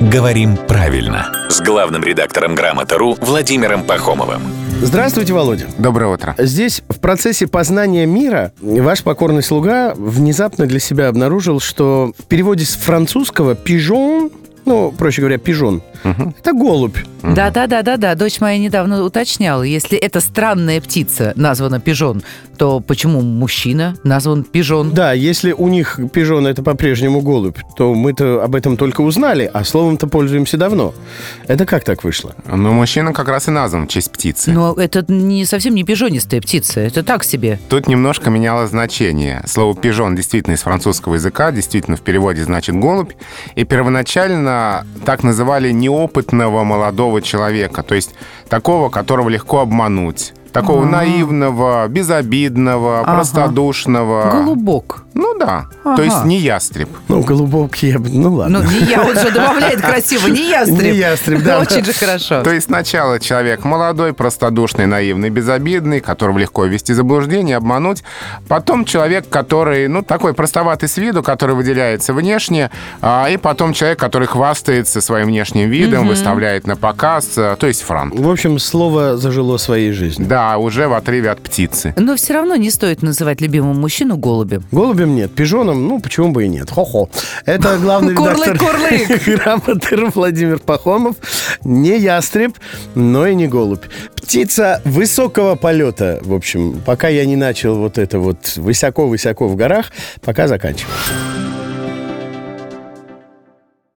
«Говорим правильно» с главным редактором «Грамота.ру» Владимиром Пахомовым. Здравствуйте, Володя. Доброе утро. Здесь в процессе познания мира ваш покорный слуга внезапно для себя обнаружил, что в переводе с французского «пижон», ну, проще говоря, «пижон», это голубь. Да, да, да, да, да. Дочь моя недавно уточняла, если эта странная птица названа пижон, то почему мужчина назван пижон? Да, если у них пижон это по-прежнему голубь, то мы-то об этом только узнали, а словом-то пользуемся давно. Это как так вышло? Но мужчина как раз и назван в честь птицы. Но это не совсем не пижонистая птица, это так себе. Тут немножко менялось значение. Слово «пижон» действительно из французского языка, действительно в переводе значит «голубь». И первоначально так называли неопытного молодого человека, то есть такого, которого легко обмануть. Такого А-а-а. наивного, безобидного, Ага. простодушного. Голубок. Ну да. Ага. То есть не ястреб. Ну, голубок я бы... Ну, ладно. Ну, не я, он же добавляет красиво, не ястреб. Не ястреб, да. Очень же хорошо. То есть сначала человек молодой, простодушный, наивный, безобидный, которого легко ввести в заблуждение, обмануть. Потом человек, который, ну, такой простоватый с виду, который выделяется внешне. а, и потом человек, который хвастается своим внешним видом, выставляет на показ, а, то есть франт. В общем, слово зажило своей жизнью. Да, уже в отрыве от птицы. Но все равно не стоит называть любимого мужчину голубем. Голубем нет, пижоном, ну, почему бы и нет. Хо-хо. Это главный редактор курлык. грамоты Владимир Пахомов. Не ястреб, но и не голубь. Птица высокого полета. В общем, пока я не начал вот это вот высоко-высоко в горах, пока заканчиваю.